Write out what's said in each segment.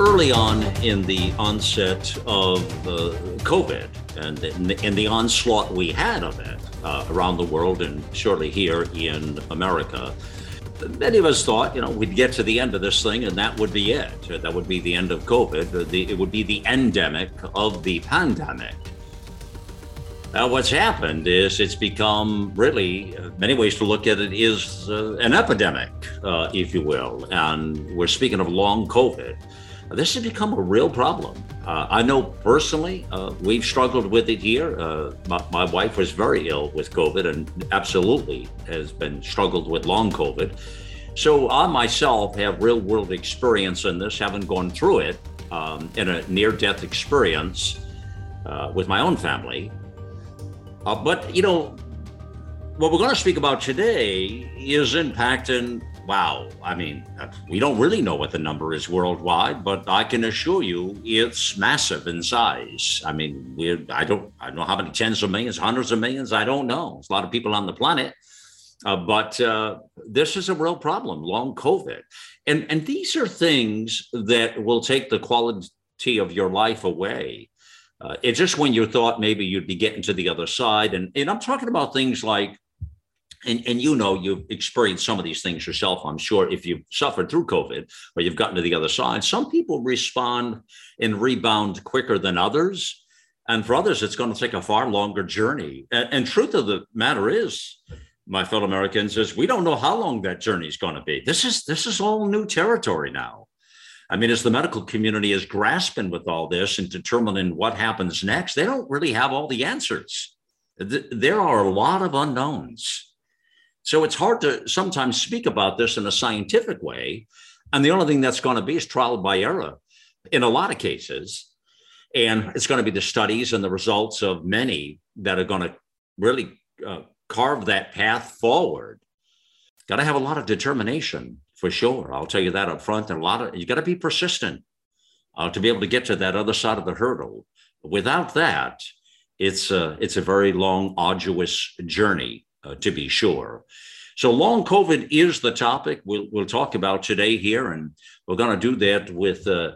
Early on in the onset of uh, COVID and in the onslaught we had of it uh, around the world and surely here in America, many of us thought, you know, we'd get to the end of this thing and that would be it. That would be the end of COVID. The, it would be the endemic of the pandemic. Now, what's happened is it's become really, uh, many ways to look at it, is uh, an epidemic, uh, if you will. And we're speaking of long COVID. This has become a real problem. Uh, I know personally, uh, we've struggled with it here. Uh, my, my, wife was very ill with COVID and absolutely has been struggled with long COVID. So I myself have real world experience in this, having gone through it um, in a near death experience with my own family. Uh, but, you know, what we're going to speak about today is impacting, wow, I mean, we don't really know what the number is worldwide, but I can assure you it's massive in size. I mean, we I don't I don't know how many tens of millions, hundreds of millions, I don't know. There's a lot of people on the planet. Uh, but uh, this is a real problem, long COVID. And, and these are things that will take the quality of your life away. Uh, it's just when you thought maybe you'd be getting to the other side. And, and I'm talking about things like, and, and you know, you've experienced some of these things yourself, I'm sure, if you've suffered through COVID or you've gotten to the other side. Some people respond and rebound quicker than others. And for others, it's going to take a far longer journey. And, and truth of the matter is, my fellow Americans, is we don't know how long that journey is going to be. This is this is all new territory now. I mean, as the medical community is grasping with all this and determining what happens next, they don't really have all the answers. There are a lot of unknowns. So it's hard to sometimes speak about this in a scientific way. And the only thing that's going to be is trial by error in a lot of cases. And it's going to be the studies and the results of many that are going to really uh, carve that path forward. Got to have a lot of determination for sure. I'll tell you that up front. And a lot of you got to be persistent uh, to be able to get to that other side of the hurdle. Without that, it's a, it's a very long, arduous journey, uh, to be sure. So long COVID is the topic we'll, we'll talk about today here, and we're going to do that with uh,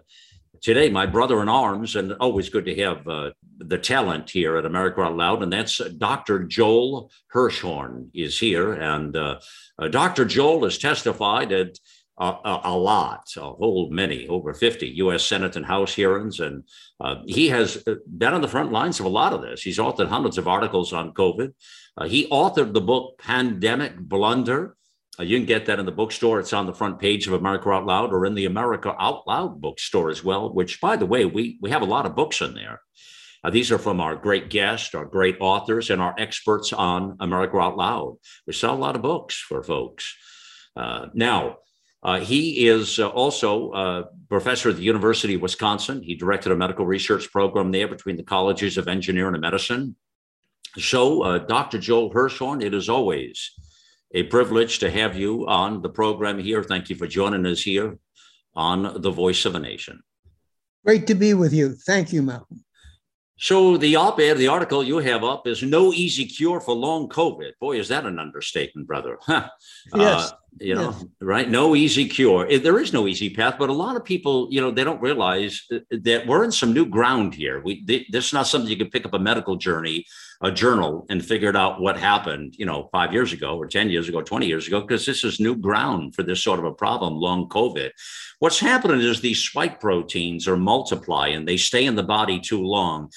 today my brother in arms, and always good to have uh, the talent here at America Out Loud, and that's Dr. Joel Hirschhorn is here, and uh, uh, Dr. Joel has testified at a, a, lot, a whole many, over 50 U.S. Senate and House hearings. And uh, he has uh, been on the front lines of a lot of this. He's authored hundreds of articles on COVID. Uh, he authored the book Pandemic Blunder. Uh, you can get that in the bookstore. It's on the front page of America Out Loud or in the America Out Loud bookstore as well, which, by the way, we, we have a lot of books in there. Uh, these are from our great guests, our great authors, and our experts on America Out Loud. We sell a lot of books for folks. Uh, now, uh, he is uh, also a professor at the University of Wisconsin. He directed a medical research program there between the colleges of engineering and medicine. So, uh, Dr. Joel Hirschhorn, it is always a privilege to have you on the program here. Thank you for joining us here on The Voice of a Nation. Great to be with you. Thank you, Malcolm. So the op-ed, the article you have up is no easy cure for long COVID. Boy, is that an understatement, brother? Huh. Yes. Uh, you know, yes. right? No easy cure. Eh, there is no easy path, but a lot of people, you know, they don't realize eh, eh, that we're in some new ground here. We this is not something you can pick up a medical journey, a journal, and figure out what happened, you know, five years ago or ten years ago, twenty years ago, because this is new ground for this sort of a problem, long COVID. What's happening is these spike proteins are multiplying; they stay in the body too long.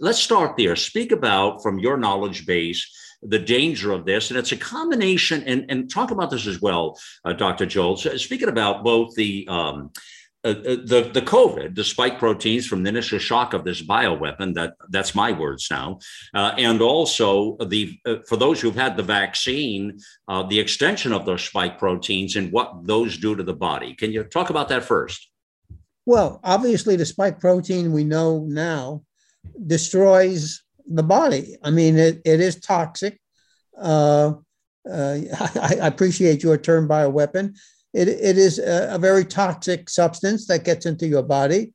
Let's start there. Speak about from your knowledge base the danger of this. And it's a combination, and, and talk about this as well, uh, Dr. Joel. So speaking about both the um, uh, uh, the the COVID, the spike proteins from the initial shock of this bioweapon. That that's my words now, uh, and also the uh, for those who've had the vaccine, uh, the extension of those spike proteins and what those do to the body. Can you talk about that first? Well, obviously, the spike protein we know now destroys the body. I mean, it, it is toxic. Uh, uh, I, I, appreciate your term bioweapon. It, it is a, a, very toxic substance that gets into your body.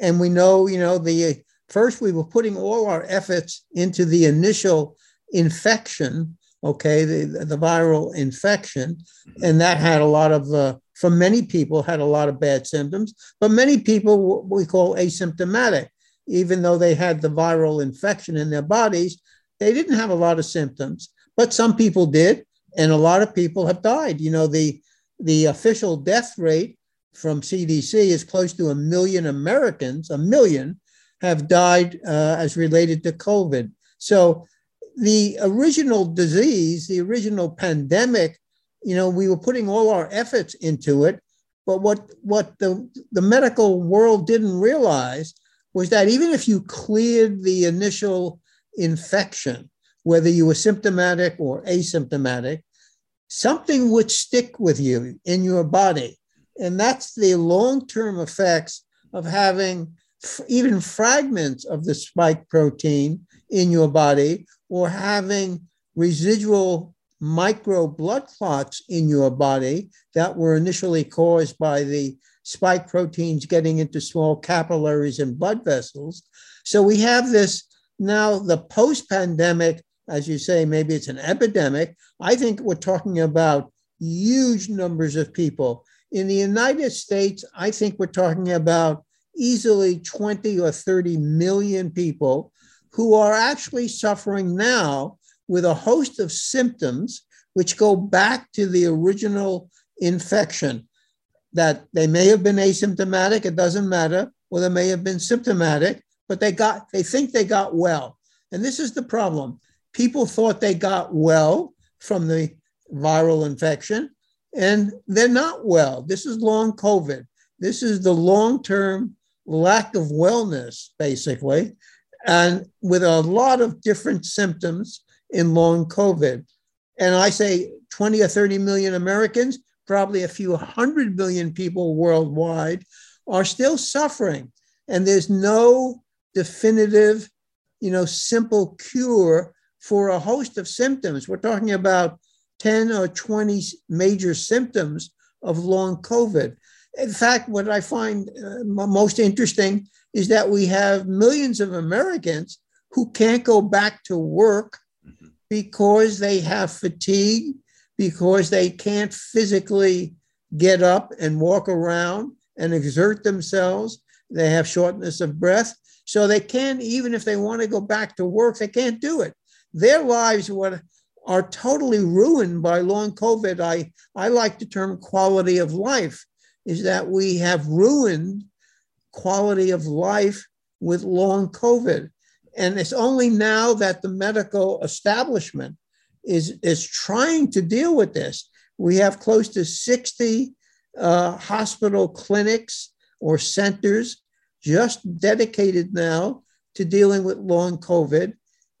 And we know, you know, the first we were putting all our efforts into the initial infection, okay, the, the viral infection. And that had a lot of, uh, for many people, had a lot of bad symptoms, but many people we call asymptomatic even though they had the viral infection in their bodies, they didn't have a lot of symptoms. But some people did, and a lot of people have died. You know, the the official death rate from CDC is close to a million Americans, a million have died uh, as related to COVID. So the original disease, the original pandemic, you know, we were putting all our efforts into it. But what, what the, the medical world didn't realize was that even if you cleared the initial infection, whether you were symptomatic or asymptomatic, something would stick with you in your body. And that's the long term effects of having even fragments of the spike protein in your body or having residual micro blood clots in your body that were initially caused by the spike proteins getting into small capillaries and blood vessels. So we have this now, the post pandemic, as you say, maybe it's an epidemic. I think we're talking about huge numbers of people. In the United States, I think we're talking about easily 20 or 30 million people who are actually suffering now with a host of symptoms which go back to the original infection that they may have been asymptomatic, it doesn't matter, or they may have been symptomatic, but they got they think they got well. And this is the problem. People thought they got well from the viral infection, and they're not well. This is long COVID. This is the long-term lack of wellness, basically, and with a lot of different symptoms in long COVID. And I say 20 or 30 million Americans probably a few hundred million people worldwide, are still suffering. And there's no definitive, you know, simple cure for a host of symptoms. We're talking about 10 or 20 major symptoms of long COVID. In fact, what I find uh, most interesting is that we have millions of Americans who can't go back to work mm-hmm. because they have fatigue, because they can't physically get up and walk around and exert themselves. They have shortness of breath. So they can't, even if they want to go back to work, they can't do it. Their lives what, are totally ruined by long COVID. I, I like the term quality of life, is that we have ruined quality of life with long COVID. And it's only now that the medical establishment is, is trying to deal with this. We have close to 60 uh, hospital clinics or centers just dedicated now to dealing with long COVID.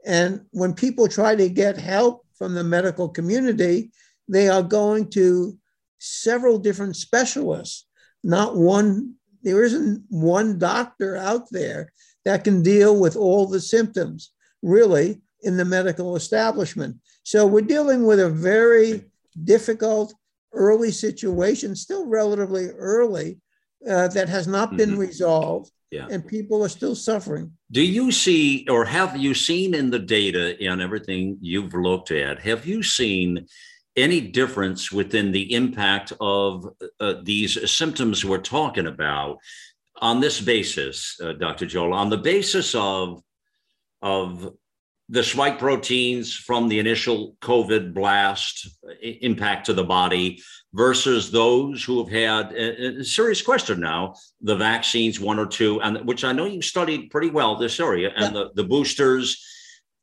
And when people try to get help from the medical community, they are going to several different specialists. Not one, there isn't one doctor out there that can deal with all the symptoms, really, in the medical establishment. So we're dealing with a very difficult early situation, still relatively early, uh, that has not been mm-hmm. resolved. Yeah. And people are still suffering. Do you see, or have you seen in the data and everything you've looked at, have you seen any difference within the impact of uh, these symptoms we're talking about on this basis, uh, Dr. Joel, on the basis of, of the spike proteins from the initial COVID blast impact to the body versus those who have had a, serious question now, the vaccines, one or two, and which I know you studied pretty well this area, and yeah. the, the boosters.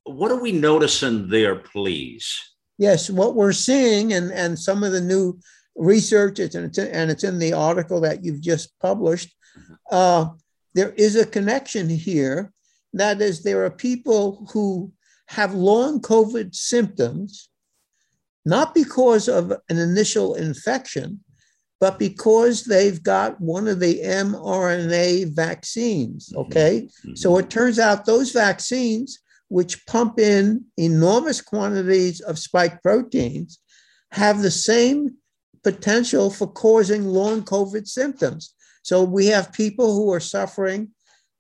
What are we noticing there, please? Yes, what we're seeing, and, and some of the new research, it's in, and it's in the article that you've just published, mm-hmm. uh, there is a connection here. That is, there are people who have long COVID symptoms, not because of an initial infection, but because they've got one of the mRNA vaccines. Mm-hmm. Okay. Mm-hmm. So it turns out those vaccines, which pump in enormous quantities of spike proteins, have the same potential for causing long COVID symptoms. So we have people who are suffering,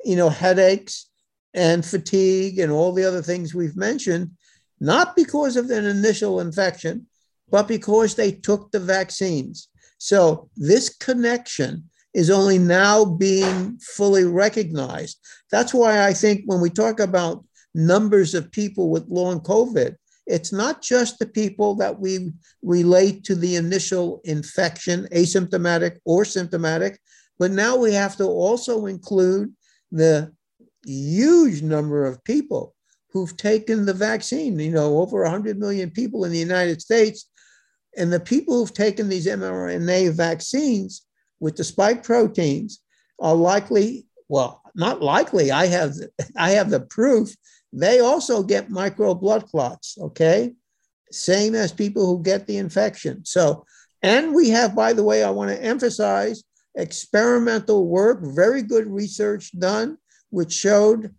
you know, headaches and fatigue and all the other things we've mentioned, not because of an initial infection, but because they took the vaccines. So this connection is only now being fully recognized. That's why I think when we talk about numbers of people with long COVID, it's not just the people that we relate to the initial infection, asymptomatic or symptomatic, but now we have to also include the huge number of people who've taken the vaccine. You know, over 100 million people in the United States and the people who've taken these mRNA vaccines with the spike proteins are likely, well, not likely. I have I have the proof. They also get micro blood clots, okay? Same as people who get the infection. So, and we have, by the way, I want to emphasize experimental work, very good research done, which showed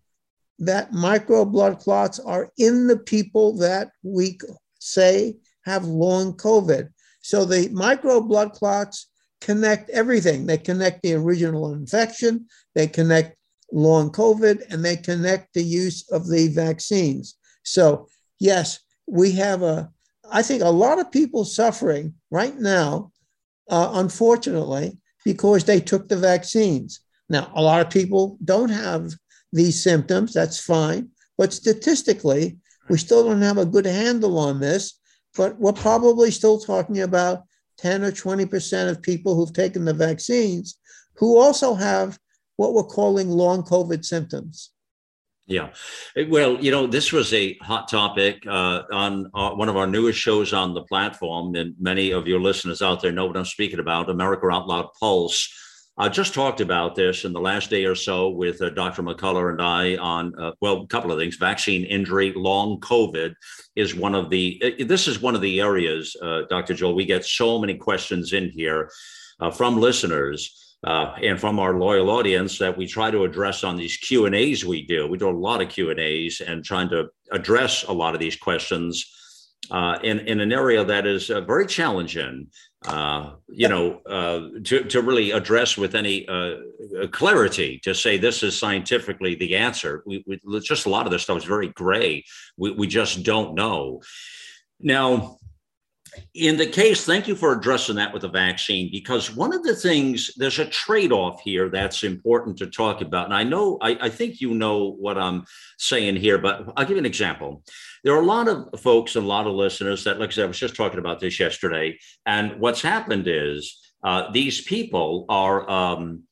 that micro blood clots are in the people that we say have long COVID. So the micro blood clots connect everything. They connect the original infection, they connect long COVID, and they connect the use of the vaccines. So, yes, we have a, I think a lot of people suffering right now, uh, unfortunately, because they took the vaccines. Now, a lot of people don't have these symptoms. That's fine. But statistically, we still don't have a good handle on this but we're probably still talking about 10 or 20% of people who've taken the vaccines who also have what we're calling long COVID symptoms. Yeah. Well, you know, this was a hot topic uh, on our, one of our newest shows on the platform. And many of your listeners out there know what I'm speaking about America Out Loud Pulse I just talked about this in the last day or so with uh, Dr. McCullough and I on, uh, well, a couple of things. Vaccine injury, long COVID is one of the, uh, this is one of the areas, uh, Dr. Joel, we get so many questions in here uh, from listeners. Uh, and from our loyal audience that we try to address on these q and a's we do we do a lot of q and a's and trying to address a lot of these questions uh, in, in an area that is uh, very challenging, uh, you know, uh, to, to really address with any uh, clarity to say this is scientifically the answer. We, we, just a lot of this stuff is very gray. We, we just don't know. Now, in the case, thank you for addressing that with the vaccine, because one of the things, there's a trade off here that's important to talk about. And I know, I, I, think you know what I'm saying here, but I'll give you an example. There are a lot of folks and a lot of listeners that, like I said, I was just talking about this yesterday. And what's happened is uh, these people are, um,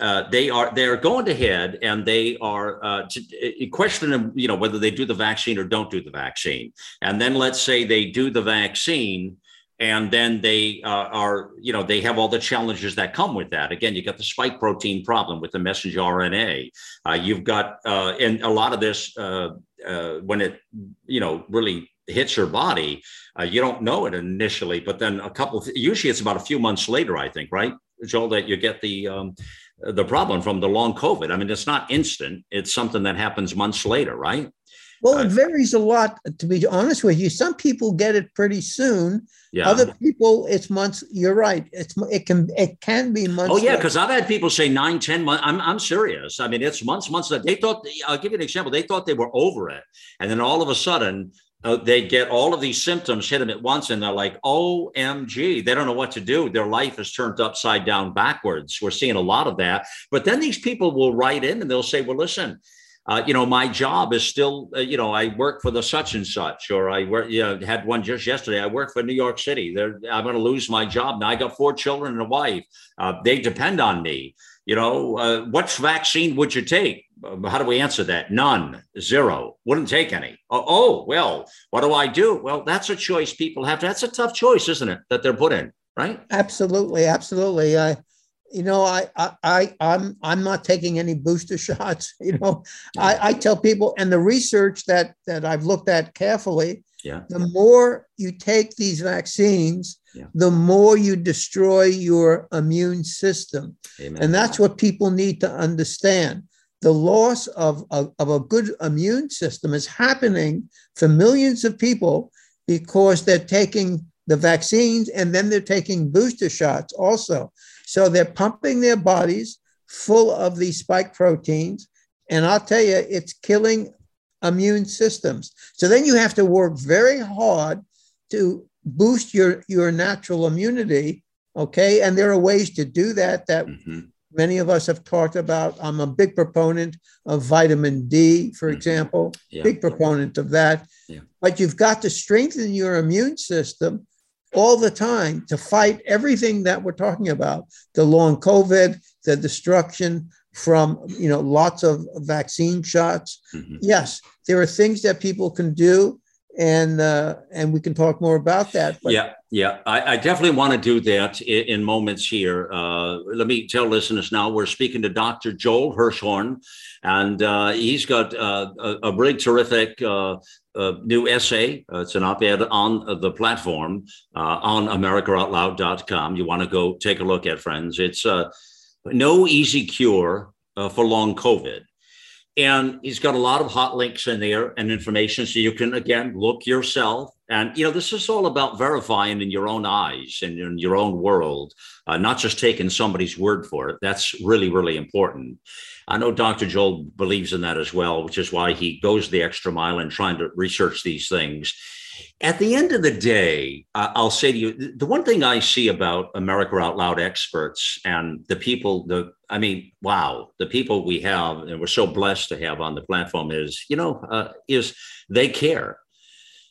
uh, they are they are going ahead and they are uh, questioning you know whether they do the vaccine or don't do the vaccine. And then let's say they do the vaccine and then they uh, are you know they have all the challenges that come with that. Again you got the spike protein problem with the messenger rna uh, you've got uh, and a lot of this uh, when it you know really hits your body you don't know it initially but then a couple usually it's about a few months later i think right joel that you get the um, the problem from the long COVID. I mean, it's not instant, it's something that happens months later, right? Well, it uh, varies a lot, to be honest with you. Some people get it pretty soon. Yeah. Other people, it's months. You're right. It's it can it can be months. Oh yeah, because I've had people say nine, ten months. I'm I'm serious. I mean, it's months, months that they thought. I'll give you an example. They thought they were over it, and then all of a sudden, uh, they get all of these symptoms hit them at once and they're like omg they don't know what to do. Their life is turned upside down backwards. We're seeing a lot of that. But then these people will write in and they'll say well listen uh, you know my job is still uh, you know i work for the such and such or i work you know had one just yesterday. I work for new york city. They're, i'm going to lose my job now. I got four children and a wife. Uh, they depend on me. You know uh, what vaccine would you take how do we answer that? None, zero, wouldn't take any. Oh, oh, well, what do I do? Well, that's a choice people have. To, that's a tough choice, isn't it? That they're put in, right? Absolutely, absolutely. I, you know, I, I, I I'm, I'm not taking any booster shots. You know, I, I tell people, and the research that that I've looked at carefully Yeah. The more you take these vaccines, Yeah. the more you destroy your immune system. Amen. And that's what people need to understand. The loss of, of, of a good immune system is happening for millions of people because they're taking the vaccines and then they're taking booster shots also. So they're pumping their bodies full of these spike proteins. And I'll tell you, it's killing immune systems. So then you have to work very hard to boost your, your natural immunity. Okay. And there are ways to do that that Mhm. Many of us have talked about. I'm a big proponent of vitamin D, for Mhm. example, Yeah. big proponent of that. Yeah. But you've got to strengthen your immune system all the time to fight everything that we're talking about the long COVID, the destruction from you know lots of vaccine shots. Mhm. Yes, there are things that people can do, and uh, and we can talk more about that. But yeah, yeah, I, I definitely want to do that in, in moments here. Uh, let me tell listeners now we're speaking to Dr. Joel Hirschhorn, and uh, he's got uh, a, a really terrific uh, uh, new essay. It's an op ed on the platform uh, on AmericaOutloud.com. You want to go take a look at, friends. It's No Easy Cure for Long COVID. And he's got a lot of hot links in there and information so you can, again, look yourself. And, you know, this is all about verifying in your own eyes and in your own world, uh, not just taking somebody's word for it. That's really, really important. I know Dr. Joel believes in that as well, which is why he goes the extra mile in trying to research these things. At the end of the day, uh, I'll say to you the one thing I see about America Out Loud experts and the people, the I mean, wow, the people we have and we're so blessed to have on the platform is, you know, uh, is they care.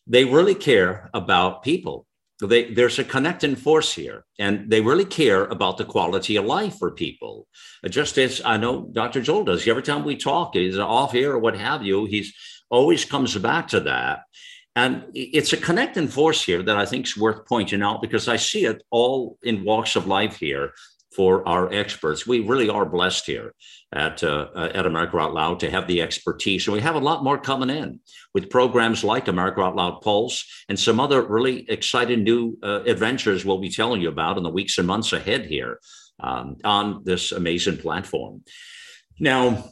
They really care about people. They, there's a connecting force here, and they really care about the quality of life for people. Just as I know Dr. Joel does. Every time we talk, he's off here or what have you, he's always comes back to that. And it's a connecting force here that I think is worth pointing out because I see it all in walks of life here for our experts. We really are blessed here at uh, at America Out Loud to have the expertise, and we have a lot more coming in with programs like America Out Loud Pulse and some other really exciting new uh, adventures we'll be telling you about in the weeks and months ahead here um, on this amazing platform. Now,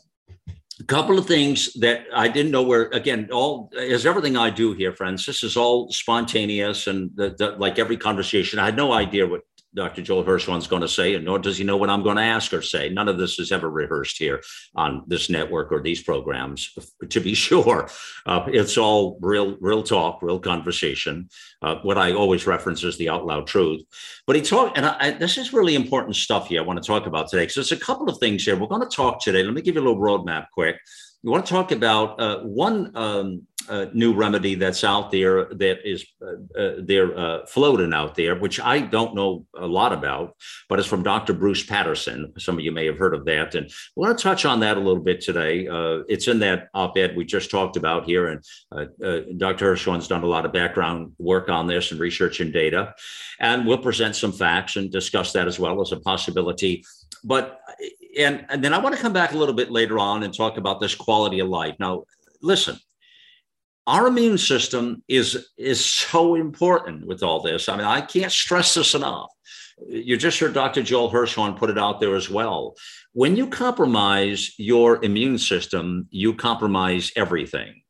a couple of things that I didn't know where, again, all as everything I do here, friends, this is all spontaneous and the, the, like every conversation. I had no idea what Dr. Joel Hirschhorn's going to say, and nor does he know what I'm going to ask or say. None of this is ever rehearsed here on this network or these programs, to be sure. Uh, it's all real, real talk, real conversation. Uh, what I always reference is the out loud truth. But he talked, and I, this is really important stuff here I want to talk about today. So there's a couple of things here. We're going to talk today. Let me give you a little roadmap quick. We want to talk about uh, one um, uh, new remedy that's out there that is uh, uh, they're uh, floating out there, which I don't know a lot about, but it's from Dr. Bruce Patterson. Some of you may have heard of that, and we want to touch on that a little bit today. Uh, it's in that op-ed we just talked about here, and uh, Dr. Hirschhorn's done a lot of background work on this and research and data, and we'll present some facts and discuss that as well as a possibility. But and, and then I want to come back a little bit later on and talk about this quality of life. Now, listen, our immune system is is so important with all this. I mean, I can't stress this enough. You just heard Dr. Joel Hirschhorn put it out there as well. When you compromise your immune system, you compromise everything.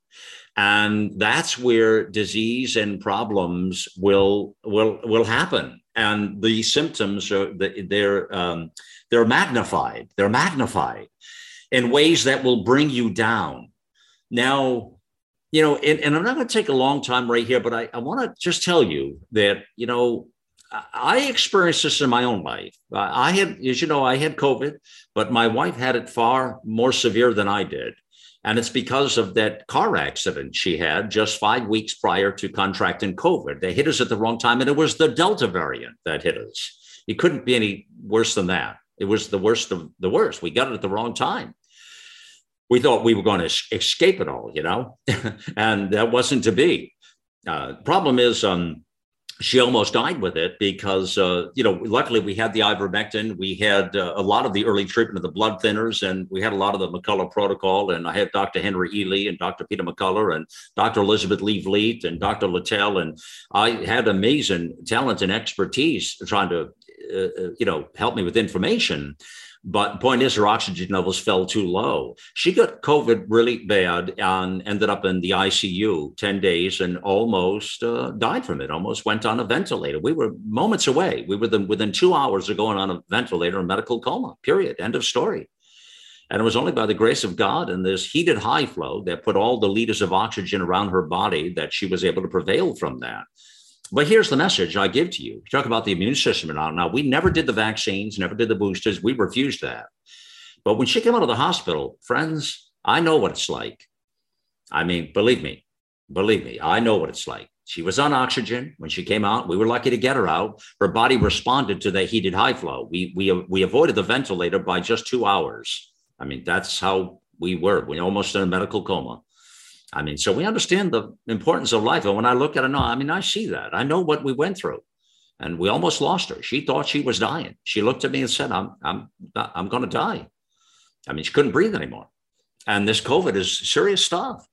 And that's where disease and problems will will will happen. And the symptoms are they're um, they're magnified. They're magnified in ways that will bring you down. Now, you know, and, and I'm not going to take a long time right here, but I, I want to just tell you that, you know, I experienced this in my own life. I had, as you know, I had COVID, but my wife had it far more severe than I did. And it's because of that car accident she had just five weeks prior to contracting COVID. They hit us at the wrong time, and it was the Delta variant that hit us. It couldn't be any worse than that. It was the worst of the worst. We got it at the wrong time. We thought we were going to escape it all, you know, and that wasn't to be. Uh, problem is, um, she almost died with it because, uh, you know, luckily we had the ivermectin. We had uh, a lot of the early treatment of the blood thinners, and we had a lot of the McCullough protocol. And I had Dr. Henry Ealy and Dr. Peter McCullough and Dr. Elizabeth Lee Vliet and Dr. Littell. And I had amazing talent and expertise trying to, uh, uh you know, help me with information. But point is, her oxygen levels fell too low. She got COVID really bad and ended up in the ICU 10 days and almost uh, died from it, almost went on a ventilator. We were moments away. We were within two hours of going on a ventilator in medical coma, period. End of story. And it was only by the grace of God and this heated high flow that put all the liters of oxygen around her body that she was able to prevail from that. But here's the message I give to you. You talk about the immune system and all. Now, we never did the vaccines, never did the boosters. We refused that. But when she came out of the hospital, friends, I know what it's like. I mean, believe me, believe me, I know what it's like. She was on oxygen when she came out. We were lucky to get her out. Her body responded to the heated high flow. We we we avoided the ventilator by just two hours. I mean, that's how we were. We almost in a medical coma. I mean, so we understand the importance of life. And when I look at her now, I mean, I see that. I know what we went through. And we almost lost her. She thought she was dying. She looked at me and said, I'm, I'm, I'm going to die. I mean, she couldn't breathe anymore. And this COVID is serious stuff.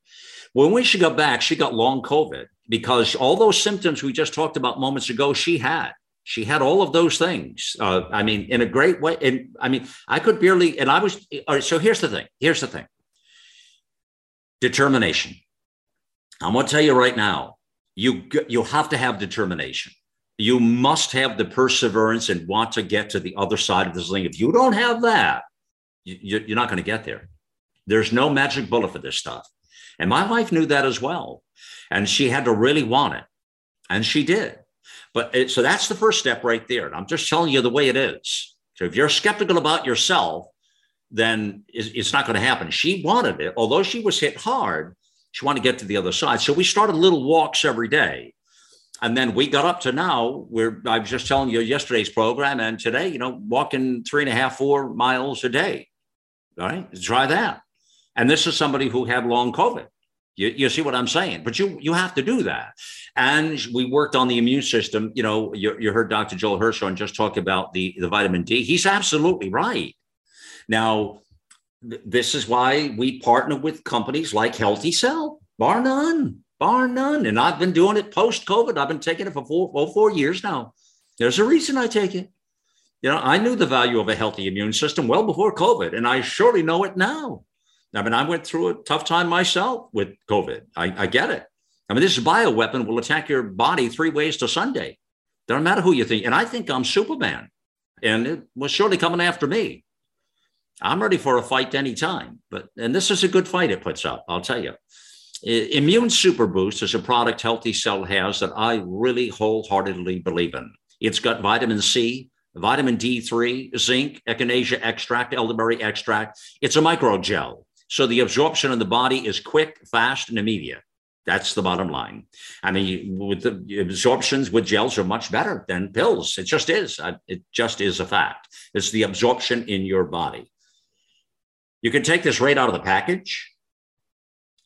When we she got back, she got long COVID because all those symptoms we just talked about moments ago, she had. She had all of those things. Uh, I mean, in a great way. And I mean, I could barely, and I was, all right, so here's the thing. Here's the thing determination. I'm going to tell you right now, you you have to have determination. You must have the perseverance and want to get to the other side of this thing. If you don't have that, you, you're not going to get there. There's no magic bullet for this stuff. And my wife knew that as well. And she had to really want it. And she did. But it, so that's the first step right there. And I'm just telling you the way it is. So if you're skeptical about yourself, then it's not going to happen. She wanted it, although she was hit hard. She wanted to get to the other side. So we started little walks every day. And then we got up to now where I was just telling you yesterday's program and today, you know, walking three and a half, four miles a day. All right. Try that. And this is somebody who had long COVID. You, you see what I'm saying? But you you have to do that. And we worked on the immune system. You know, you, you heard Dr. Joel Hirschhorn just talk about the, the vitamin D. He's absolutely right. Now, th- this is why we partner with companies like Healthy Cell, bar none, bar none. And I've been doing it post COVID. I've been taking it for four, well, four years now. There's a reason I take it. You know, I knew the value of a healthy immune system well before COVID, and I surely know it now. I mean, I went through a tough time myself with COVID. I, I get it. I mean, this bioweapon will attack your body three ways to Sunday. Doesn't matter who you think. And I think I'm Superman. And it was surely coming after me. I'm ready for a fight anytime. But and this is a good fight it puts up, I'll tell you. Immune Super Boost is a product Healthy Cell has that I really wholeheartedly believe in. It's got vitamin C, vitamin D3, zinc, echinacea extract, elderberry extract. It's a microgel. So the absorption in the body is quick, fast, and immediate. That's the bottom line. I mean, with the absorptions with gels are much better than pills. It just is. It just is a fact. It's the absorption in your body. You can take this right out of the package,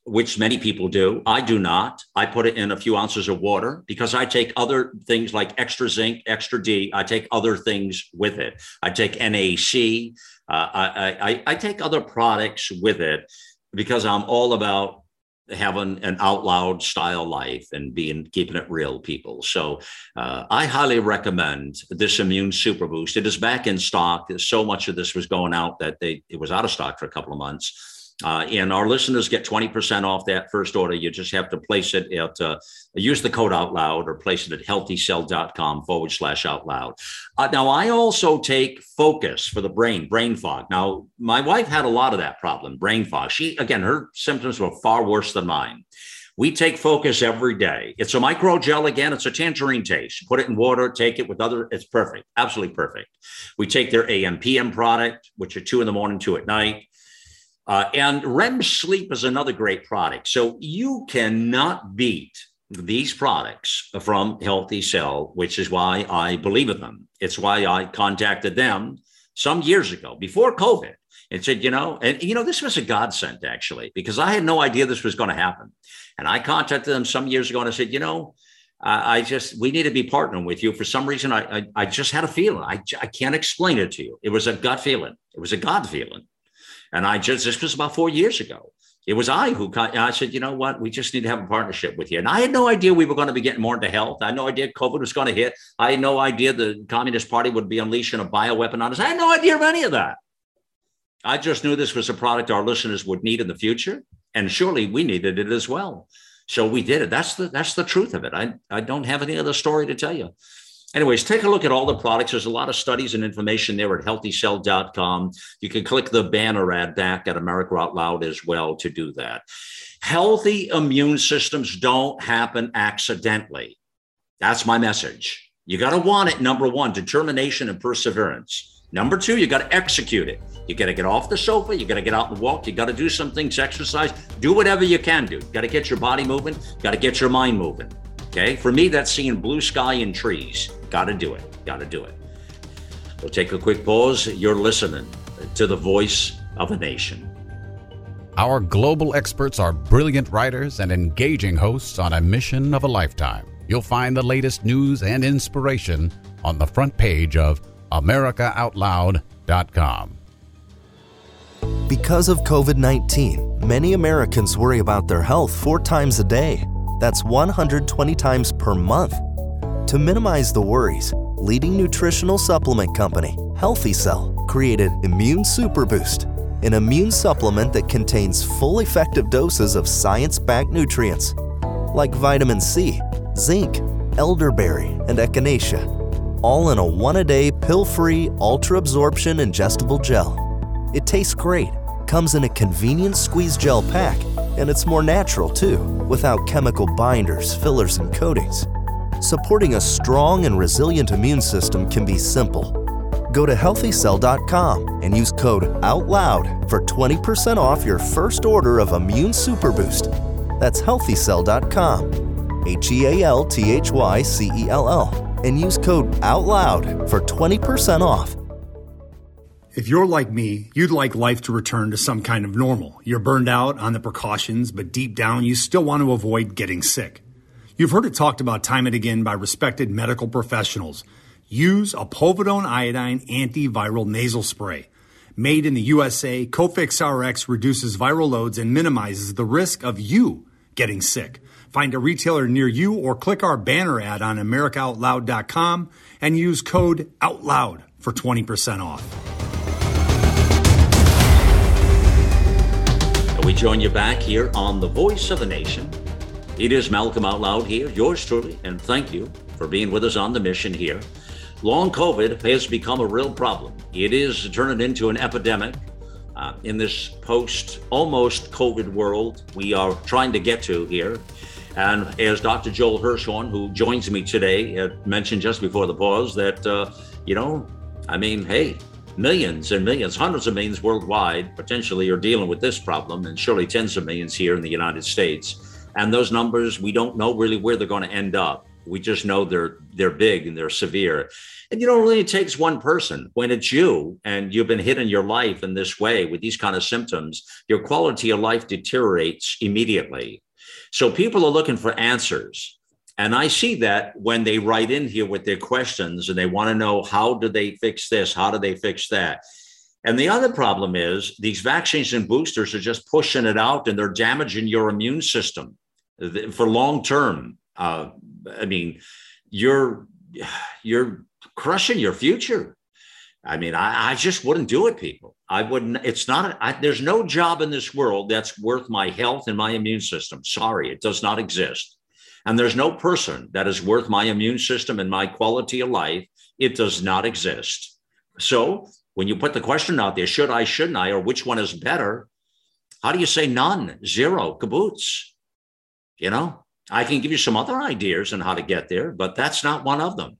which many people do. I do not. I put it in a few ounces of water because I take other things like extra zinc, extra D. I take other things with it. I take NAC. Uh, I, I, I take other products with it because I'm all about having an out loud style life and being keeping it real people. So uh, i highly recommend this immune super boost it is back in stock. So much of this was going out that they it was out of stock for a couple of months uh, and our listeners get 20% off that first order. You just have to place it at, uh, use the code out loud or place it at healthycell.com forward slash out loud. Uh, now, I also take focus for the brain, brain fog. Now, my wife had a lot of that problem, brain fog. She, again, her symptoms were far worse than mine. We take focus every day. It's a micro gel again. It's a tangerine taste. Put it in water, take it with other, it's perfect, absolutely perfect. We take their AM PM product, which are two in the morning, two at night. Uh, and REM sleep is another great product. So you cannot beat these products from Healthy Cell, which is why I believe in them. It's why I contacted them some years ago before COVID and said, you know, and you know, this was a godsend actually, because I had no idea this was going to happen. And I contacted them some years ago and I said, you know, I just we need to be partnering with you. For some reason, I I, I just had a feeling. I I can't explain it to you. It was a gut feeling. It was a God feeling, and I just this was about four years ago. It was I who I said, you know what, we just need to have a partnership with you. And I had no idea we were going to be getting more into health. I had no idea COVID was going to hit. I had no idea the Communist Party would be unleashing a bioweapon on us. I had no idea of any of that. I just knew this was a product our listeners would need in the future, and surely we needed it as well. So we did it. That's the that's the truth of it. I, I don't have any other story to tell you. Anyways, take a look at all the products. There's a lot of studies and information there at healthycell.com. You can click the banner ad back at America Out Loud as well to do that. Healthy immune systems don't happen accidentally. That's my message. You got to want it, number one, determination and perseverance. Number two, you got to execute it. You got to get off the sofa. You got to get out and walk. You got to do some things, exercise, do whatever you can do. Got to get your body moving. Got to get your mind moving. Okay. For me, that's seeing blue sky and trees. Got to do it. Got to do it. We'll take a quick pause. You're listening to the voice of a nation. Our global experts are brilliant writers and engaging hosts on a mission of a lifetime. You'll find the latest news and inspiration on the front page of AmericaOutloud.com. Because of COVID 19, many Americans worry about their health four times a day. That's 120 times per month. To minimize the worries, leading nutritional supplement company, Healthy Cell, created Immune Super Boost, an immune supplement that contains full effective doses of science backed nutrients like vitamin C, zinc, elderberry, and echinacea, all in a one a day pill free ultra absorption ingestible gel. It tastes great, comes in a convenient squeeze gel pack, and it's more natural too, without chemical binders, fillers, and coatings. Supporting a strong and resilient immune system can be simple. Go to healthycell.com and use code OUTLOUD for 20% off your first order of Immune Super Boost. That's healthycell.com, H E A L T H Y C E L L, and use code OUTLOUD for 20% off. If you're like me, you'd like life to return to some kind of normal. You're burned out on the precautions, but deep down, you still want to avoid getting sick. You've heard it talked about time and again by respected medical professionals. Use a povidone iodine antiviral nasal spray. Made in the USA, Cofix RX reduces viral loads and minimizes the risk of you getting sick. Find a retailer near you or click our banner ad on AmericaOutloud.com and use code OUTLOUD for 20% off. We join you back here on The Voice of the Nation. It is Malcolm Out Loud here, yours truly, and thank you for being with us on the mission here. Long COVID has become a real problem. It is turning into an epidemic uh, in this post almost COVID world we are trying to get to here. And as Dr. Joel Hirschhorn, who joins me today, mentioned just before the pause, that, uh, you know, I mean, hey, millions and millions, hundreds of millions worldwide potentially are dealing with this problem, and surely tens of millions here in the United States. And those numbers, we don't know really where they're going to end up. We just know they're they're big and they're severe. And you know, it only takes one person. When it's you and you've been hit in your life in this way with these kind of symptoms, your quality of life deteriorates immediately. So people are looking for answers. And I see that when they write in here with their questions and they want to know how do they fix this? How do they fix that? And the other problem is these vaccines and boosters are just pushing it out and they're damaging your immune system for long term. Uh, I mean, you're you're crushing your future. I mean, I, I just wouldn't do it, people. I wouldn't. It's not. There's no job in this world that's worth my health and my immune system. Sorry, it does not exist. And there's no person that is worth my immune system and my quality of life. It does not exist. So when you put the question out there, should I, shouldn't I, or which one is better? How do you say none, zero, kaboots? You know, I can give you some other ideas on how to get there, but that's not one of them.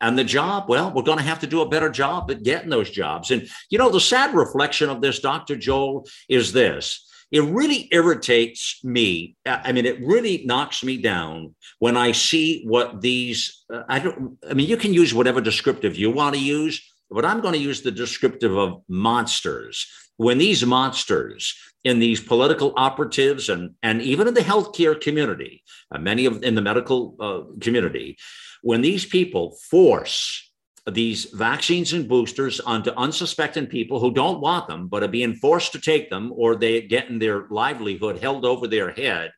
And the job, well, we're going to have to do a better job at getting those jobs. And, you know, the sad reflection of this, Dr. Joel, is this it really irritates me. I mean, it really knocks me down when I see what these. Uh, I don't. I mean, you can use whatever descriptive you want to use, but I'm going to use the descriptive of monsters. When these monsters in these political operatives and, and even in the healthcare community, uh, many of in the medical uh, community, when these people force these vaccines and boosters onto unsuspecting people who don't want them but are being forced to take them or they getting their livelihood held over their head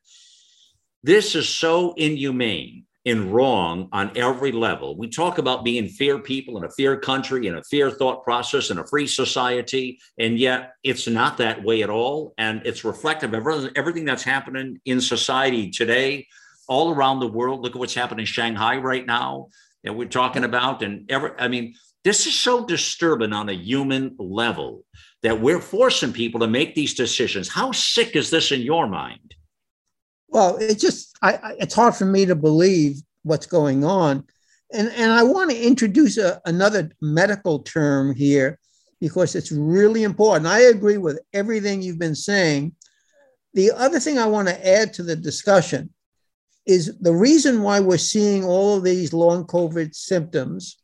this is so inhumane and wrong on every level. We talk about being fair people in a fair country, in a fair thought process, in a free society, and yet it's not that way at all. And it's reflective of everything that's happening in society today, all around the world. Look at what's happening in Shanghai right now that we're talking about. And ever, I mean, this is so disturbing on a human level that we're forcing people to make these decisions. How sick is this in your mind? Well, it just I, I, it's hard for me to believe what's going on, and and I want to introduce a, another medical term here because it's really important. I agree with everything you've been saying. The other thing I want to add to the discussion is the reason why we're seeing all of these long COVID symptoms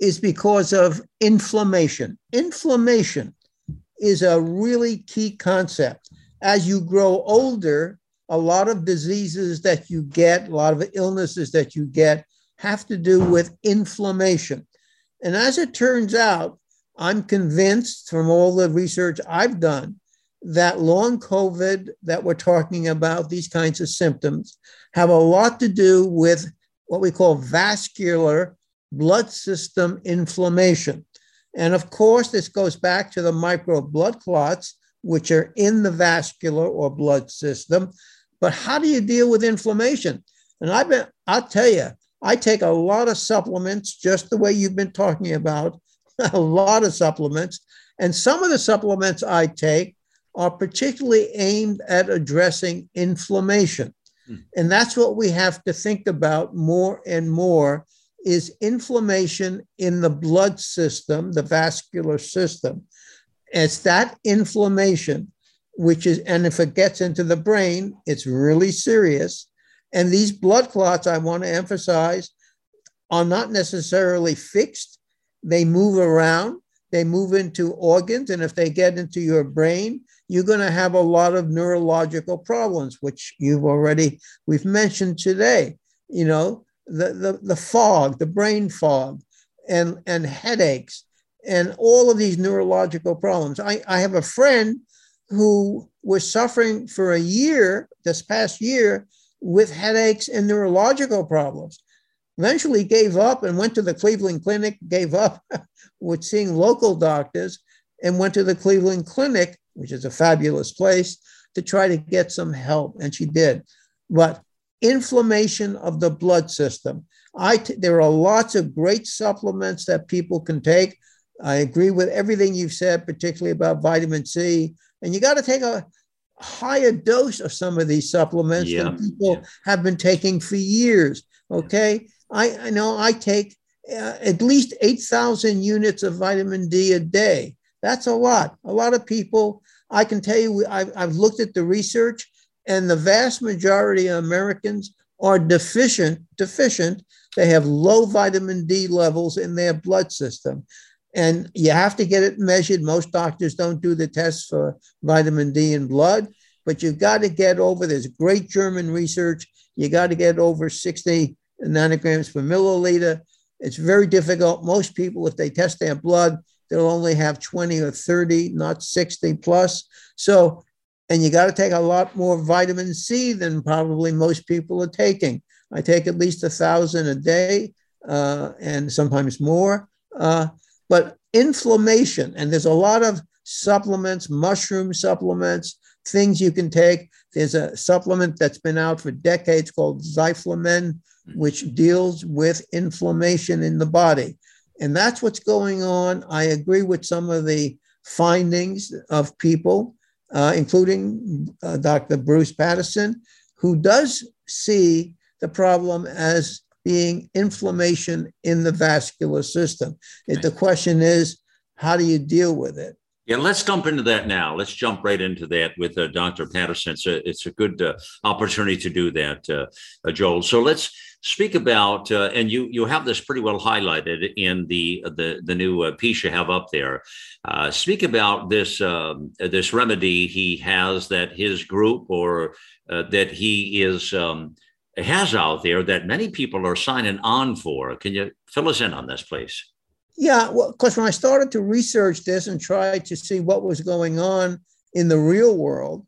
is because of inflammation. Inflammation is a really key concept. As you grow older, a lot of diseases that you get, a lot of illnesses that you get, have to do with inflammation. And as it turns out, I'm convinced from all the research I've done that long COVID that we're talking about, these kinds of symptoms, have a lot to do with what we call vascular blood system inflammation. And of course, this goes back to the micro blood clots, which are in the vascular or blood system. But how do you deal with inflammation? And I've been, I'll tell you, I take a lot of supplements, just the way you've been talking about, a lot of supplements. And some of the supplements I take are particularly aimed at addressing inflammation. Hmm. And that's what we have to think about more and more is inflammation in the blood system, the vascular system. It's that inflammation which is, and if it gets into the brain, it's really serious. And these blood clots, I want to emphasize, are not necessarily fixed. They move around, they move into organs. And if they get into your brain, you're going to have a lot of neurological problems, which you've already, we've mentioned today. You know, the, the, the fog, the brain fog, and, and headaches, and all of these neurological problems. I, I have a friend who was suffering for a year, this past year, with headaches and neurological problems. Eventually gave up and went to the Cleveland Clinic, gave up with seeing local doctors, and went to the Cleveland Clinic, which is a fabulous place, to try to get some help. And she did. But inflammation of the blood system. I t- there are lots of great supplements that people can take. I agree with everything you've said, particularly about vitamin C, and you got to take a higher dose of some of these supplements yeah. than people yeah. have been taking for years. Okay. I, I know I take uh, at least 8,000 units of vitamin D a day. That's a lot. A lot of people, I can tell you, I've, I've looked at the research, and the vast majority of Americans are deficient, deficient. They have low vitamin D levels in their blood system and you have to get it measured. Most doctors don't do the tests for vitamin D in blood, but you've got to get over. There's great German research. You got to get over 60 nanograms per milliliter. It's very difficult. Most people, if they test their blood, they'll only have 20 or 30, not 60 plus. So, and you got to take a lot more vitamin C than probably most people are taking. I take at least a thousand a day uh, and sometimes more. Uh, but inflammation, and there's a lot of supplements, mushroom supplements, things you can take. There's a supplement that's been out for decades called Zyflamend, which deals with inflammation in the body. And that's what's going on. I agree with some of the findings of people, uh, including uh, Dr. Bruce Patterson, who does see the problem as being inflammation in the vascular system. Right. The question is, how do you deal with it? Yeah, let's jump into that now. Let's jump right into that with uh, Dr. Patterson. It's a, it's a good uh, opportunity to do that, uh, uh Joel. So let's speak about, uh, and you you have this pretty well highlighted in the the the new uh, piece you have up there. speak about this um, this remedy he has that his group or that he is um, has out there that many people are signing on for. Can you fill us in on this, please? Yeah, well, because when I started to research this and try to see what was going on in the real world,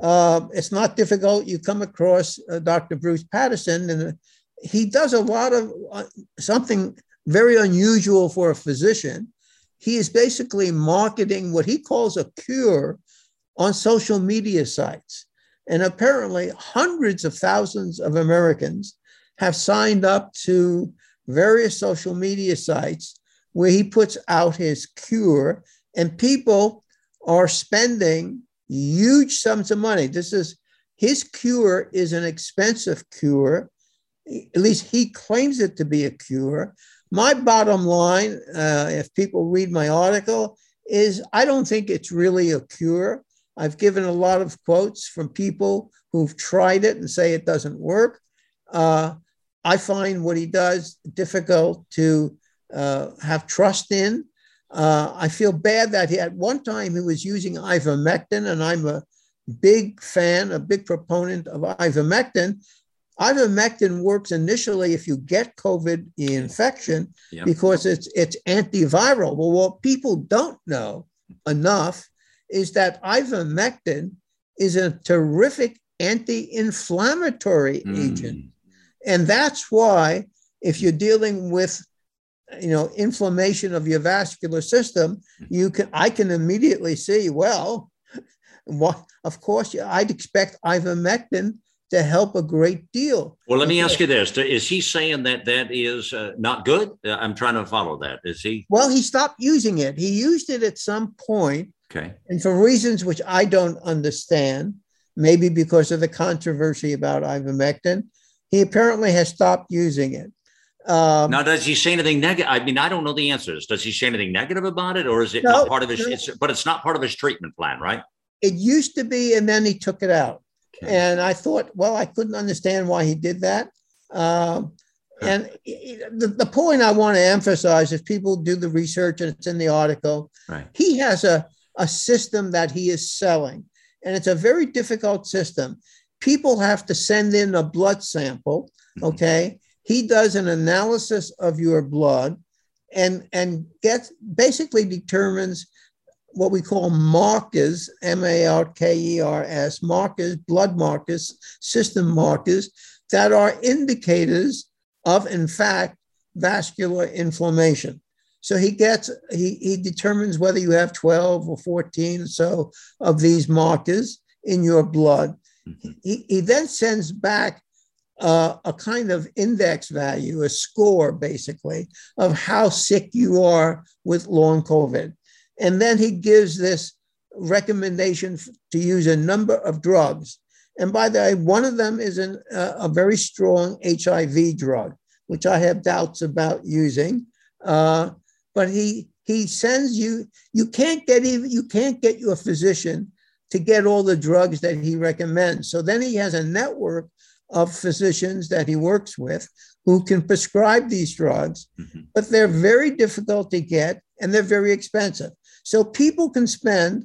uh, it's not difficult. You come across uh, Dr. Bruce Patterson, and he does a lot of uh, something very unusual for a physician. He is basically marketing what he calls a cure on social media sites. And apparently, hundreds of thousands of Americans have signed up to various social media sites where he puts out his cure, and people are spending huge sums of money. This is his cure is an expensive cure. At least he claims it to be a cure. My bottom line, uh, if people read my article, is I don't think it's really a cure. I've given a lot of quotes from people who've tried it and say it doesn't work. Uh, I find what he does difficult to uh, have trust in. Uh, I feel bad that he, at one time he was using ivermectin, and I'm a big fan, a big proponent of ivermectin. Ivermectin works initially if you get COVID infection yep. because it's it's antiviral. Well, what people don't know enough is that ivermectin is a terrific anti-inflammatory mm. agent, and that's why if you're dealing with you know inflammation of your vascular system you can i can immediately see well what of course i'd expect ivermectin to help a great deal. Well let me ask you this. Is he saying that that is uh, not good? Uh, i'm trying to follow that. Is he? Well he stopped using it. He used it at some point okay and for reasons which i don't understand maybe because of the controversy about ivermectin he apparently has stopped using it um, now, does he say anything negative? I mean, I don't know the answers. Does he say anything negative about it, or is it no, not part of his? No. It's, but it's not part of his treatment plan, right? It used to be, and then he took it out. Okay. And I thought, well, I couldn't understand why he did that. Um, and the, the point I want to emphasize, if people do the research and it's in the article, right. he has a, a system that he is selling, and it's a very difficult system. People have to send in a blood sample, mm-hmm. okay? he does an analysis of your blood and and gets basically determines what we call markers m-a-r-k-e-r-s markers blood markers system markers that are indicators of in fact vascular inflammation so he gets he, he determines whether you have 12 or 14 or so of these markers in your blood mm-hmm. he, he then sends back uh, a kind of index value, a score basically, of how sick you are with long COVID. And then he gives this recommendation to use a number of drugs. And by the way, one of them is an, uh, a very strong HIV drug, which I have doubts about using. Uh, but he he sends you. You can't get even you can't get your physician to get all the drugs that he recommends. So then he has a network of physicians that he works with who can prescribe these drugs, mm-hmm. but they're very difficult to get and they're very expensive. So people can spend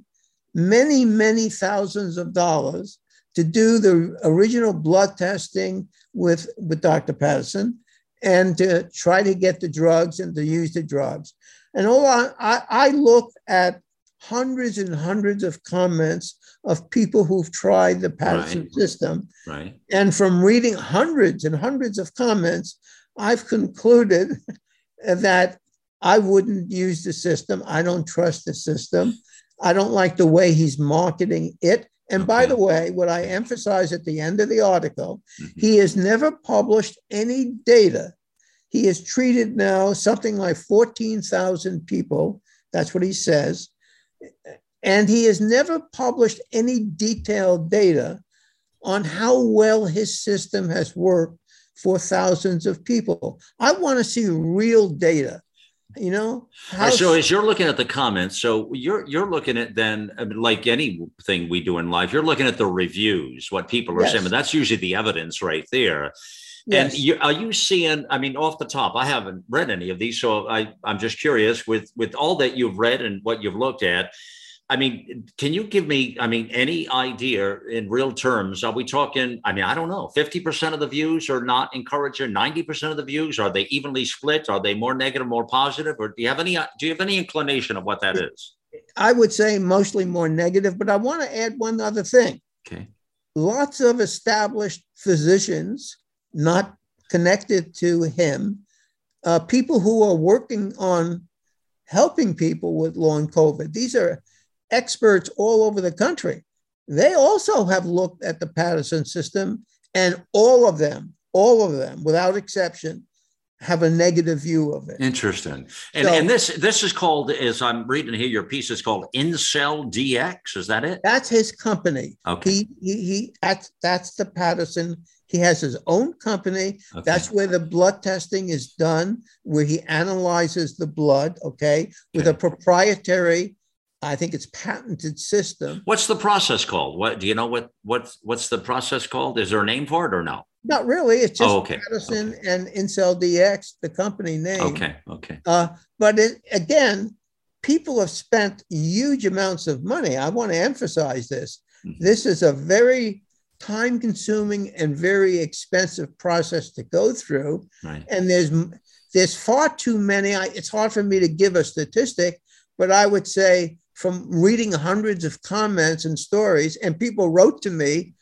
many, many thousands of dollars to do the original blood testing with, with Dr. Patterson and to try to get the drugs and to use the drugs. And all I, I, I look at hundreds and hundreds of comments of people who've tried the Patterson right. system. Right. And from reading hundreds and hundreds of comments, I've concluded that I wouldn't use the system. I don't trust the system. I don't like the way he's marketing it. And okay. by the way, what I emphasize at the end of the article, mm-hmm. he has never published any data. He has treated now something like 14,000 people. That's what he says. And he has never published any detailed data on how well his system has worked for thousands of people. I want to see real data. You know. Uh, how so as you're looking at the comments, so you're you're looking at then I mean, like anything we do in life, you're looking at the reviews, what people are yes. saying, but that's usually the evidence right there. Yes. And you, are you seeing? I mean, off the top, I haven't read any of these, so I I'm just curious with with all that you've read and what you've looked at I mean, can you give me, I mean, any idea in real terms? Are we talking, I mean, I don't know, 50% of the views are not encouraging, 90% of the views? Are they evenly split? Are they more negative, more positive? Or do you have any, do you have any inclination of what that is? I would say mostly more negative, but I want to add one other thing. Okay. Lots of established physicians, not connected to him, uh, people who are working on helping people with long COVID. These are experts all over the country. They also have looked at the Patterson system, and all of them, all of them, without exception, have a negative view of it. Interesting. And, so, and this this is called, as I'm reading here, your piece is called Incell DX. Is that it? That's his company. Okay. He he, he that's that's the Patterson. He has his own company. Okay. That's where the blood testing is done, where he analyzes the blood, okay, with okay. a proprietary I think it's patented system. What's the process called? What do you know? What what's what's the process called? Is there a name for it or no? Not really. It's just oh, okay. Patterson okay. and Incell DX, the company name. Okay. Okay. Uh, but it, again, people have spent huge amounts of money. I want to emphasize this. Mm-hmm. This is a very time consuming and very expensive process to go through. Right. And there's there's far too many. I, it's hard for me to give a statistic, but I would say from reading hundreds of comments and stories, and people wrote to me.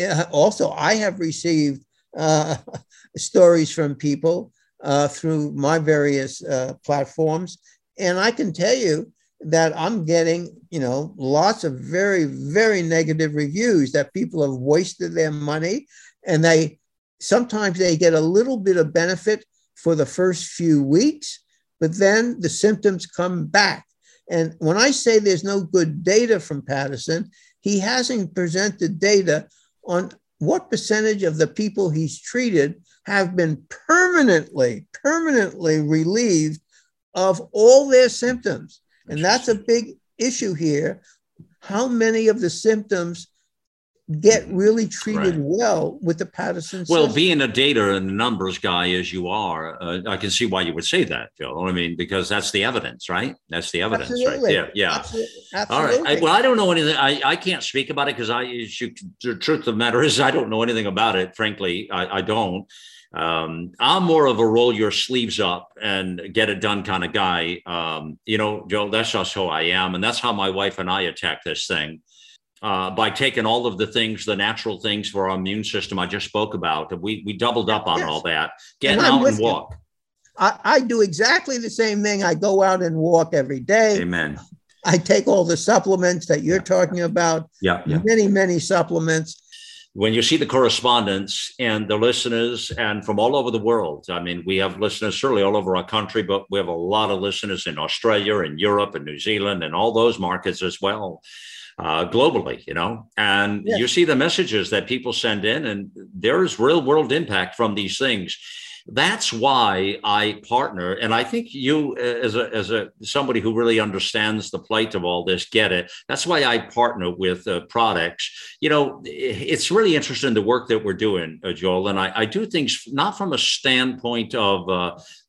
Uh, also, I have received uh, stories from people uh, through my various uh, platforms, and I can tell you that I'm getting, you know, lots of very, very negative reviews that people have wasted their money, and they sometimes they get a little bit of benefit for the first few weeks, but then the symptoms come back and when I say there's no good data from Patterson, he hasn't presented data on what percentage of the people he's treated have been permanently, permanently relieved of all their symptoms. And that's a big issue here. How many of the symptoms get really treated right. well with the Patterson Well, system. being a data and numbers guy as you are, uh, I can see why you would say that, Joe. I mean, because that's the evidence, right? That's the evidence Absolutely. right there. Yeah. Absolutely. All right. I, well, I don't know anything. I, I can't speak about it because I, you, the truth of the matter is, I don't know anything about it. Frankly, I, I don't. Um, I'm more of a roll your sleeves up and get it done kind of guy. Um, you know, Joe, that's just who I am. And that's how my wife and I attack this thing uh, by taking all of the things, the natural things for our immune system I just spoke about. We we doubled up on yes. all that. Getting out and walk. I, I, do exactly the same thing. I go out and walk every day. Amen. I take all the supplements that you're talking about. Yeah, yeah. Many, many supplements. When you see the correspondence and the listeners and from all over the world, I mean, we have listeners certainly all over our country, but we have a lot of listeners in Australia and Europe and New Zealand and all those markets as well uh, globally, you know, and yes. you see the messages that people send in, and there is real world impact from these things. That's why I partner, and I think you, uh, as a as a somebody who really understands the plight of all this, get it. That's why I partner with uh, products. You know, it's really interesting the work that we're doing, uh, Joel, and I, I do things not from a standpoint of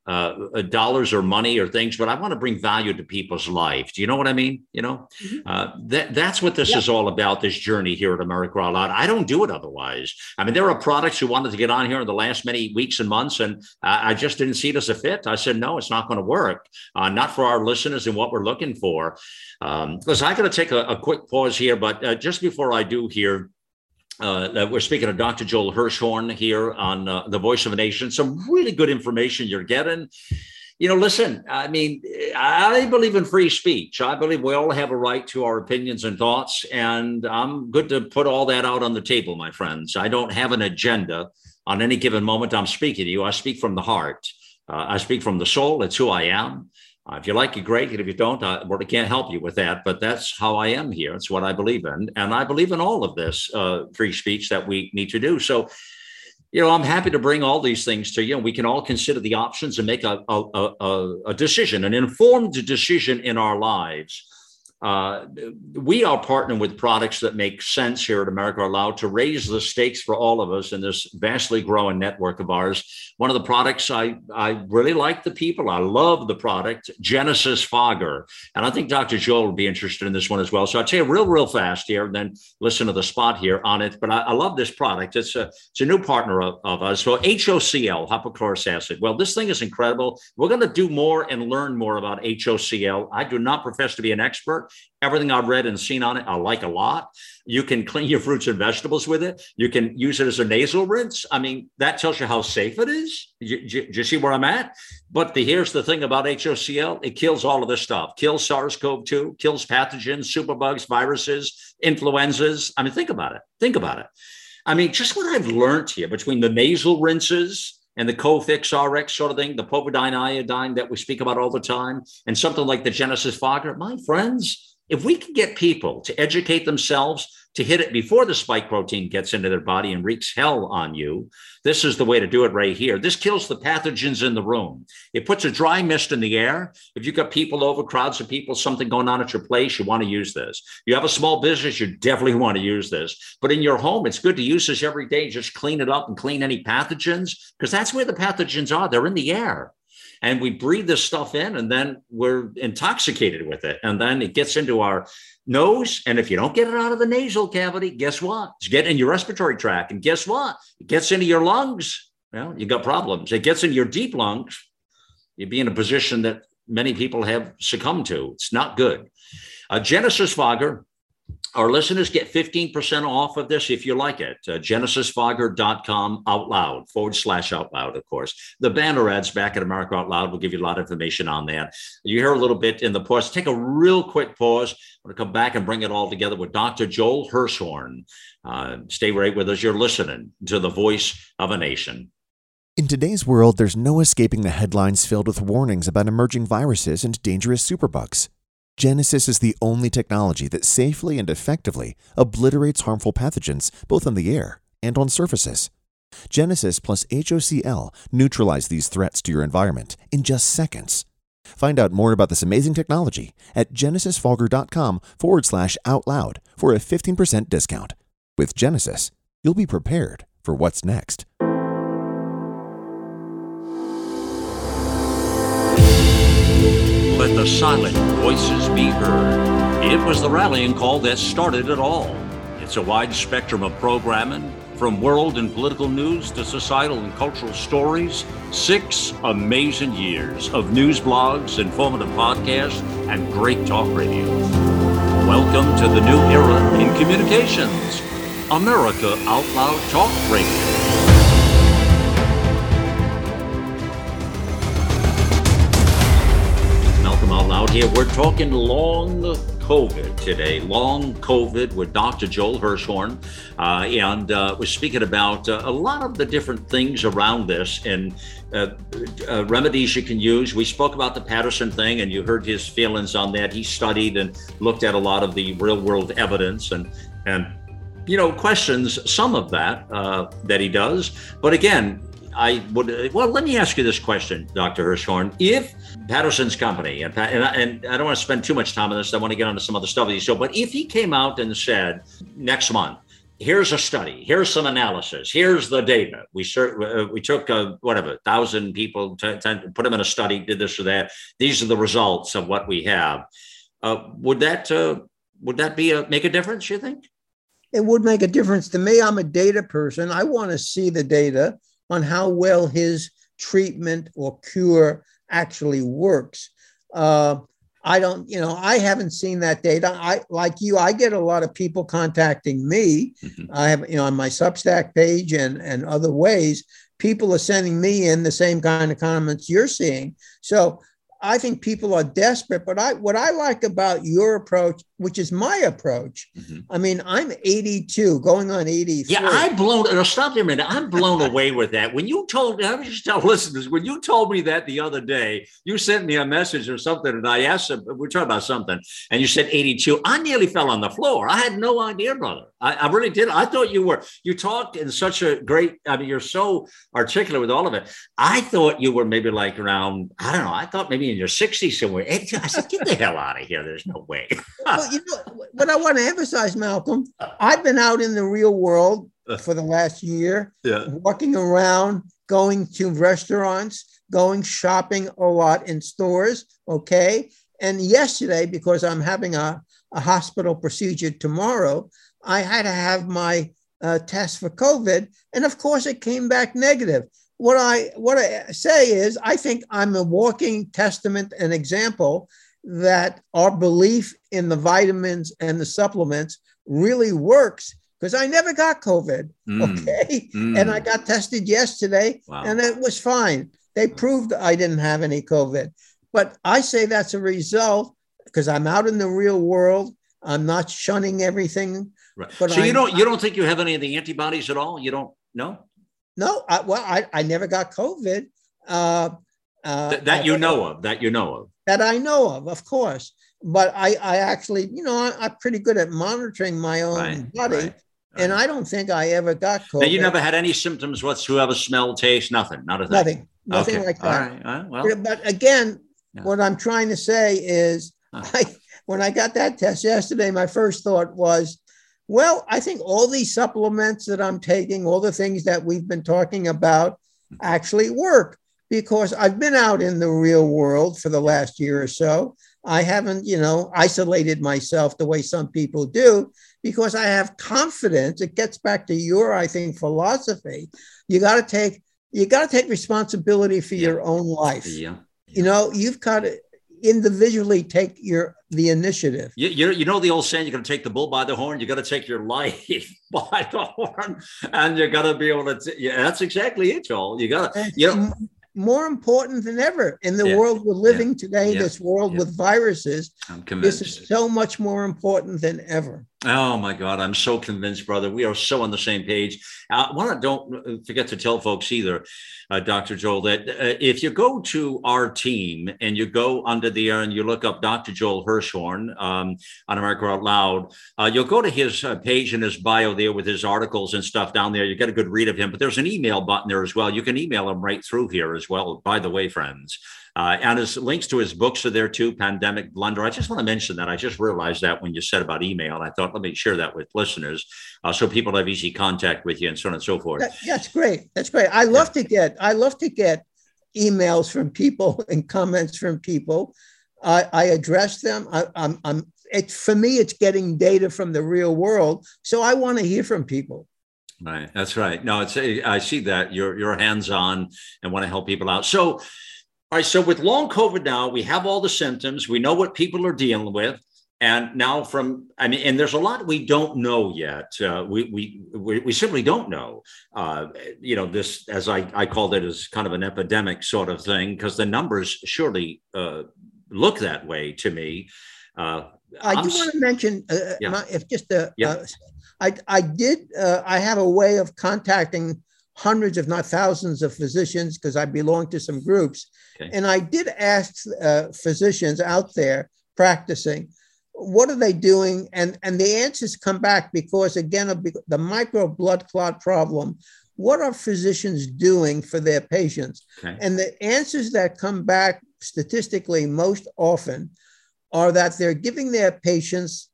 uh, uh, dollars or money or things, but I want to bring value to people's life. Do you know what I mean? You know, mm-hmm. uh, that that's what this is all about. This journey here at America Out Loud. I don't do it otherwise. I mean, there are products who wanted to get on here in the last many weeks and months, and I, I just didn't see it as a fit. I said, no, it's not going to work. Uh, not for our listeners and what we're looking for. Um, listen, I got to take a, a, quick pause here, but uh, just before I do here. Uh, we're speaking of Dr. Joel Hirschhorn here on uh, the Voice of a Nation. Some really good information you're getting. You know, listen, I mean, I believe in free speech. I believe we all have a right to our opinions and thoughts. And I'm good to put all that out on the table, my friends. I don't have an agenda on any given moment I'm speaking to you. I speak from the heart, uh, I speak from the soul. It's who I am. Uh, if you like it, great. And if you don't, I well, I can't help you with that. But that's how I am here. It's what I believe in. And I believe in all of this uh, free speech that we need to do. So you know, I'm happy to bring all these things to you. And We can all consider the options and make a, a, a, a decision, an informed decision in our lives uh, we are partnering with products that make sense here at America Loud to raise the stakes for all of us in this vastly growing network of ours. One of the products I, I really like the people. I love the product, Genesis Fogger. And I think Dr. Joel would be interested in this one as well. So I'll tell you real, real fast here, and then listen to the spot here on it. But I, I love this product. It's a, it's a new partner of, of us. So HOCl, hypochlorous acid. Well, this thing is incredible. We're going to do more and learn more about HOCl. I do not profess to be an expert. Everything I've read and seen on it, I like a lot. You can clean your fruits and vegetables with it. You can use it as a nasal rinse. I mean, that tells you how safe it is. Do you, you, see where I'm at? But the, here's the thing about HOCl it kills all of this stuff, kills SARS CoV 2, kills pathogens, superbugs, viruses, influenzas. I mean, think about it. Think about it. I mean, just what I've learned here between the nasal rinses, and the Cofix RX sort of thing, the povidone iodine that we speak about all the time, and something like the Genesis Fogger, my friends, if we can get people to educate themselves to hit it before the spike protein gets into their body and wreaks hell on you, this is the way to do it right here. This kills the pathogens in the room. It puts a dry mist in the air. If you've got people over, crowds of people, something going on at your place, you want to use this. You have a small business, you definitely want to use this. But in your home, it's good to use this every day. Just clean it up and clean any pathogens because that's where the pathogens are. They're in the air and we breathe this stuff in and then we're intoxicated with it and then it gets into our nose and if you don't get it out of the nasal cavity guess what? It's getting in your respiratory tract and guess what? It gets into your lungs. Well you got problems. It gets into your deep lungs. You'd be in a position that many people have succumbed to. It's not good. Uh, genesis fogger our listeners get 15% off of this if you like it. Uh, GenesisFogger.com out loud, forward slash out loud, of course. The banner ads back at America Out Loud will give you a lot of information on that. You hear a little bit in the pause. Take a real quick pause. I'm going to come back and bring it all together with Dr. Joel Hirschhorn. Uh, stay right with us. You're listening to the voice of a nation. In today's world, there's no escaping the headlines filled with warnings about emerging viruses and dangerous superbugs. Genesis is the only technology that safely and effectively obliterates harmful pathogens both on the air and on surfaces. Genesis plus HOCl neutralize these threats to your environment in just seconds. Find out more about this amazing technology at genesisfogger.com forward slash out loud for a 15% discount. With Genesis, you'll be prepared for what's next. The silent voices be heard. It was the rallying call that started it all. It's a wide spectrum of programming, from world and political news to societal and cultural stories. Six amazing years of news blogs, informative podcasts, and great talk radio. Welcome to the new era in communications. America Out Loud Talk Radio. Here. We're talking long COVID today, long COVID with Dr. Joel Hirschhorn. Uh, and uh, we're speaking about uh, a lot of the different things around this and uh, uh, remedies you can use. We spoke about the Patterson thing, and you heard his feelings on that. He studied and looked at a lot of the real world evidence and, and you know, questions some of that uh, that he does. But again, I would, well, let me ask you this question, Dr. Hirschhorn. If Patterson's company, and, and, I, and I don't want to spend too much time on this, I want to get onto some other stuff with you. So, but if he came out and said next month, here's a study, here's some analysis, here's the data. We cert, uh, we took uh, whatever thousand people, to, to put them in a study, did this or that. These are the results of what we have. Uh, would that uh, would that be a make a difference? You think? It would make a difference to me. I'm a data person. I want to see the data on how well his treatment or cure actually works. Uh, I don't, you know, I haven't seen that data. I like you, I get a lot of people contacting me. Mm-hmm. I have, you know, on my Substack page and and other ways, people are sending me in the same kind of comments you're seeing. So I think people are desperate, but I what I like about your approach, which is my approach, mm-hmm. I mean, I'm 82, going on 83. Yeah, I'm blown. No, stop there a minute. I'm blown away with that. When you told me, I was just tell listeners, when you told me that the other day, you sent me a message or something, and I asked, we're talking about something, and you said 82. I nearly fell on the floor. I had no idea, brother. I, I, really did. I thought you were. You talk in such a great. I mean, you're so articulate with all of it. I thought you were maybe like around. I don't know. I thought maybe in your 60s somewhere. I said, "Get the hell out of here! There's no way." well, you know what I want to emphasize, Malcolm. Uh-huh. I've been out in the real world uh-huh. for the last year, yeah. walking around, going to restaurants, going shopping a lot in stores. Okay, and yesterday, because I'm having a, a hospital procedure tomorrow, I had to have my uh, test for COVID, and of course, it came back negative. What I what I say is, I think I'm a walking testament and example that our belief in the vitamins and the supplements really works because I never got COVID. Mm. Okay. Mm. And I got tested yesterday wow. and it was fine. They proved I didn't have any COVID. But I say that's a result because I'm out in the real world. I'm not shunning everything. Right. But so you don't you don't think you have any of the antibodies at all? You don't know? No. I, well, I, I never got COVID. Uh, uh, Th- that I, you know of. That you know of. That I know of, of course. But I, I actually, you know, I, am pretty good at monitoring my own right, body. Right. And I don't think I ever got COVID. Now, you never had any symptoms whatsoever, smell, taste, nothing, not a thing. Nothing, nothing okay. like that. All right. All right. Well, but again, yeah. what I'm trying to say is, huh. I, when I got that test yesterday, my first thought was, well, I think all these supplements that I'm taking, all the things that we've been talking about, actually work because I've been out in the real world for the last year or so. I haven't, you know, isolated myself the way some people do because I have confidence. It gets back to your, I think, philosophy. You got to take you got to take responsibility for yeah. your own life. Yeah. You know, you've got to individually take your the initiative. You, you, you know the old saying, you're going to take the bull by the horn. You got to take your life by the horn, and you got to be able to. T- yeah, that's exactly it, Joel. You got to. You know, more important than ever in the yeah. world we're living yeah. today, this world with viruses. I'm convinced. This is so much more important than ever. Oh my God, I'm so convinced, brother. We are so on the same page. Uh, I want to don't forget to tell folks either, uh, Dr. Joel, that uh, if you go to our team and you go under the and you look up Dr. Joel Hirschhorn um, on America Out Loud, uh, you'll go to his uh, page in his bio there with his articles and stuff down there. You get a good read of him, but there's an email button there as well. You can email him right through here as well. By the way, friends. Uh, and his links to his books are there too, Pandemic Blunder. I just want to mention that. I just realized that when you said about email, I thought, let me share that with listeners uh, so people have easy contact with you and so on and so forth. That, that's great. That's great. I love yeah. to get, I love to get emails from people and comments from people. I, I address them. I, I'm, I'm, it's for me, it's getting data from the real world. So I want to hear from people. Right. That's right. No, it's, I see that you're, you're hands on and want to help people out. So, all right, so with long COVID now, we have all the symptoms. We know what people are dealing with. And now, from I mean, and there's a lot we don't know yet. Uh, we, we, we we simply don't know. Uh, you know, this as I I called it as kind of an epidemic sort of thing because the numbers surely uh, look that way to me. Uh, I I'm, do want to mention, uh, uh, yeah. if just a, yeah. I I did I have a way of contacting hundreds, if not thousands, of physicians because I belong to some groups. Okay. And I did ask uh, physicians out there practicing, what are they doing? And, and the answers come back because, again, the micro blood clot problem. What are physicians doing for their patients? Okay. And the answers that come back statistically most often are that they're giving their patients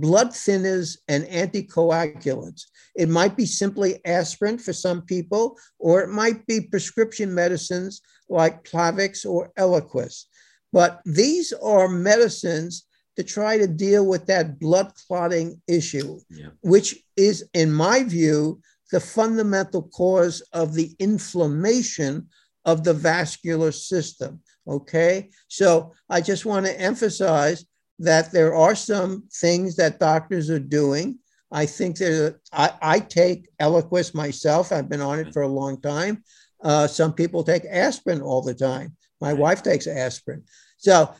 blood thinners and anticoagulants. It might be simply aspirin for some people, or it might be prescription medicines like Plavix or Eliquis. But these are medicines to try to deal with that blood clotting issue, yeah. which is, in my view, the fundamental cause of the inflammation of the vascular system. Okay. So I just want to emphasize that there are some things that doctors are doing. I think there. I, I take Eliquis myself. I've been on it for a long time. Uh, some people take aspirin all the time. My wife takes aspirin. So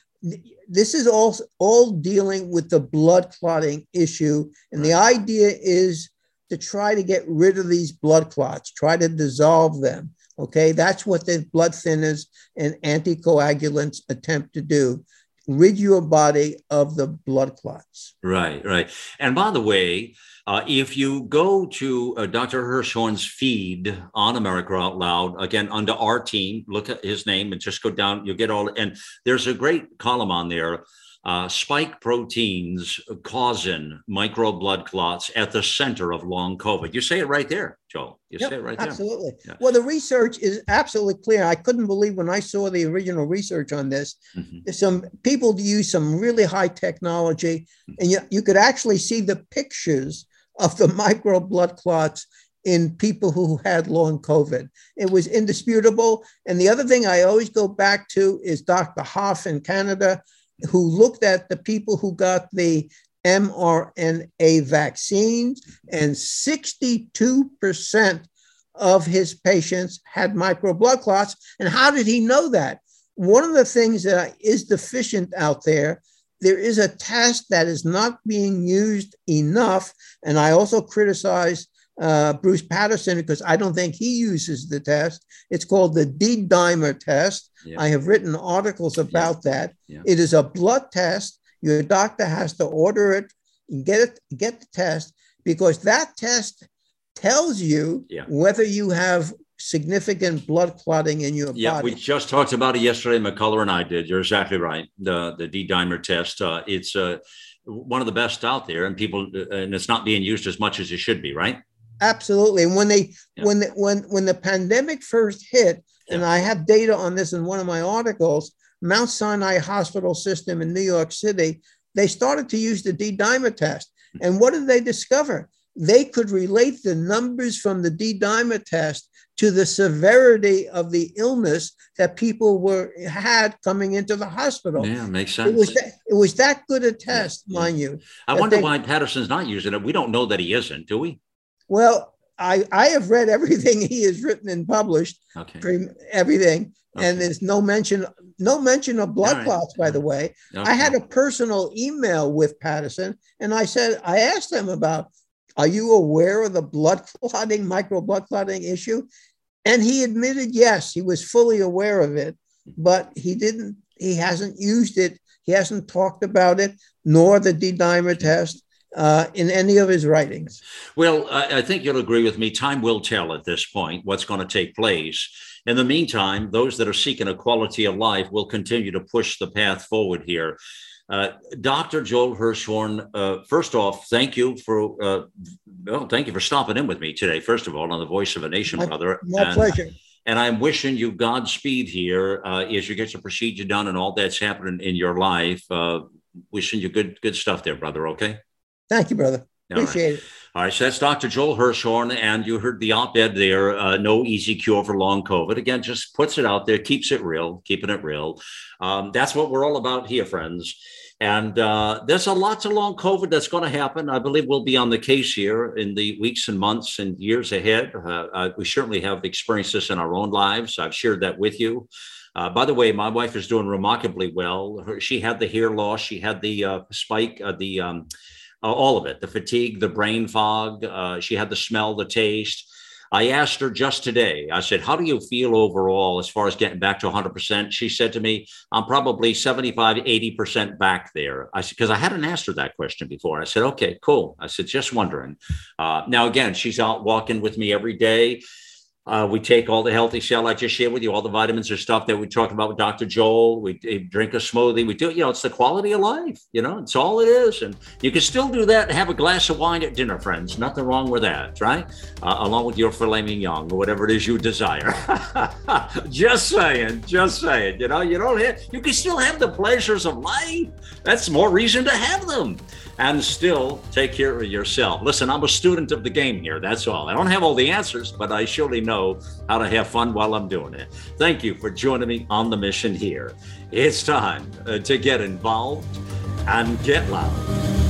this is all all dealing with the blood clotting issue, and the idea is to try to get rid of these blood clots, try to dissolve them. Okay, that's what the blood thinners and anticoagulants attempt to do rid your body of the blood clots. Right, right. And by the way, uh, if you go to uh, Dr. Hirschhorn's feed on America Out Loud, again, under our team, look at his name and just go down, you'll get all, and there's a great column on there uh, spike proteins causing micro blood clots at the center of long COVID. You say it right there, Joe. You yep, say it right absolutely. there. Absolutely. Well, the research is absolutely clear. I couldn't believe when I saw the original research on this. Mm-hmm. Some people use some really high technology, and you, you could actually see the pictures of the micro blood clots in people who had long COVID. It was indisputable. And the other thing I always go back to is Dr. Hoffe in Canada who looked at the people who got the mRNA vaccines, and 62% of his patients had micro blood clots. And how did he know that? One of the things that is deficient out there, there is a test that is not being used enough. And I also criticize uh, Bruce Patterson because I don't think he uses the test. It's called the D dimer test. Yeah. I have written articles about yeah. that. Yeah. It is a blood test. Your doctor has to order it and get it, get the test because that test tells you whether you have significant blood clotting in your yeah, body. we just talked about it yesterday. McCullough and I did. You're exactly right. The the D dimer test. Uh, it's uh, one of the best out there, and people and it's not being used as much as it should be. Right. Absolutely. And when they yeah. when the, when when the pandemic first hit, yeah. and I have data on this in one of my articles, Mount Sinai Hospital System in New York City, they started to use the D-dimer test. And what did they discover? They could relate the numbers from the D-dimer test to the severity of the illness that people were had coming into the hospital. Yeah, makes sense. It was that, it was that good a test, yeah, mind you. I wonder they, why Patterson's not using it. We don't know that he isn't, do we? Well, I, I have read everything he has written and published, okay. everything, okay. and there's no mention no mention of blood right. clots. By the way, okay. I had a personal email with Patterson, and I said I asked him about, are you aware of the blood clotting, micro blood clotting issue? And he admitted yes, he was fully aware of it, but he didn't. He hasn't used it. He hasn't talked about it, nor the D dimer test uh, in any of his writings. Well, I, I, think you'll agree with me. Time will tell at this point what's going to take place. In the meantime, those that are seeking a quality of life will continue to push the path forward here. Uh, Dr. Joel Hirschhorn, uh, first off, thank you for uh, well, thank you for stopping in with me today. First of all, on the Voice of a Nation, my, brother. My and, pleasure. And I'm wishing you Godspeed here uh, as you get your procedure done and all that's happening in your life. Uh, wishing you good good stuff there, brother. Okay. Thank you, brother. Appreciate right. it. All right, so that's Dr. Joel Hirschhorn, and you heard the op-ed there. Uh, no easy cure for long COVID. Again, just puts it out there, keeps it real, keeping it real. Um, that's what we're all about here, friends. And uh, there's a lot of long COVID that's going to happen. I believe we'll be on the case here in the weeks and months and years ahead. Uh, uh we certainly have experienced this in our own lives. I've shared that with you. Uh, by the way, my wife is doing remarkably well. Her, she had the hair loss, she had the uh, spike, uh, the um, all of it the fatigue, the brain fog. Uh, she had the smell, the taste. I asked her just today, I said, How do you feel overall as far as getting back to 100%? She said to me, I'm probably 75, 80% back there. I said, Because I hadn't asked her that question before. I said, Okay, cool. I said, Just wondering. Uh, now, again, she's out walking with me every day. Uh, we take all the healthy cell I just shared with you, all the vitamins or stuff that we talked about with Dr. Joel. We, we drink a smoothie. We do, you know, it's the quality of life. You know, it's all it is. And you can still do that and have a glass of wine at dinner, friends. Nothing wrong with that, right? Uh, along with your filet mignon or whatever it is you desire. just saying, just saying. You know, you don't have, you can still have the pleasures of life. That's more reason to have them and still take care of yourself. Listen, I'm a student of the game here. That's all. I don't have all the answers, but I surely know how to have fun while I'm doing it. Thank you for joining me on the mission here. It's time uh, to get involved and get loud.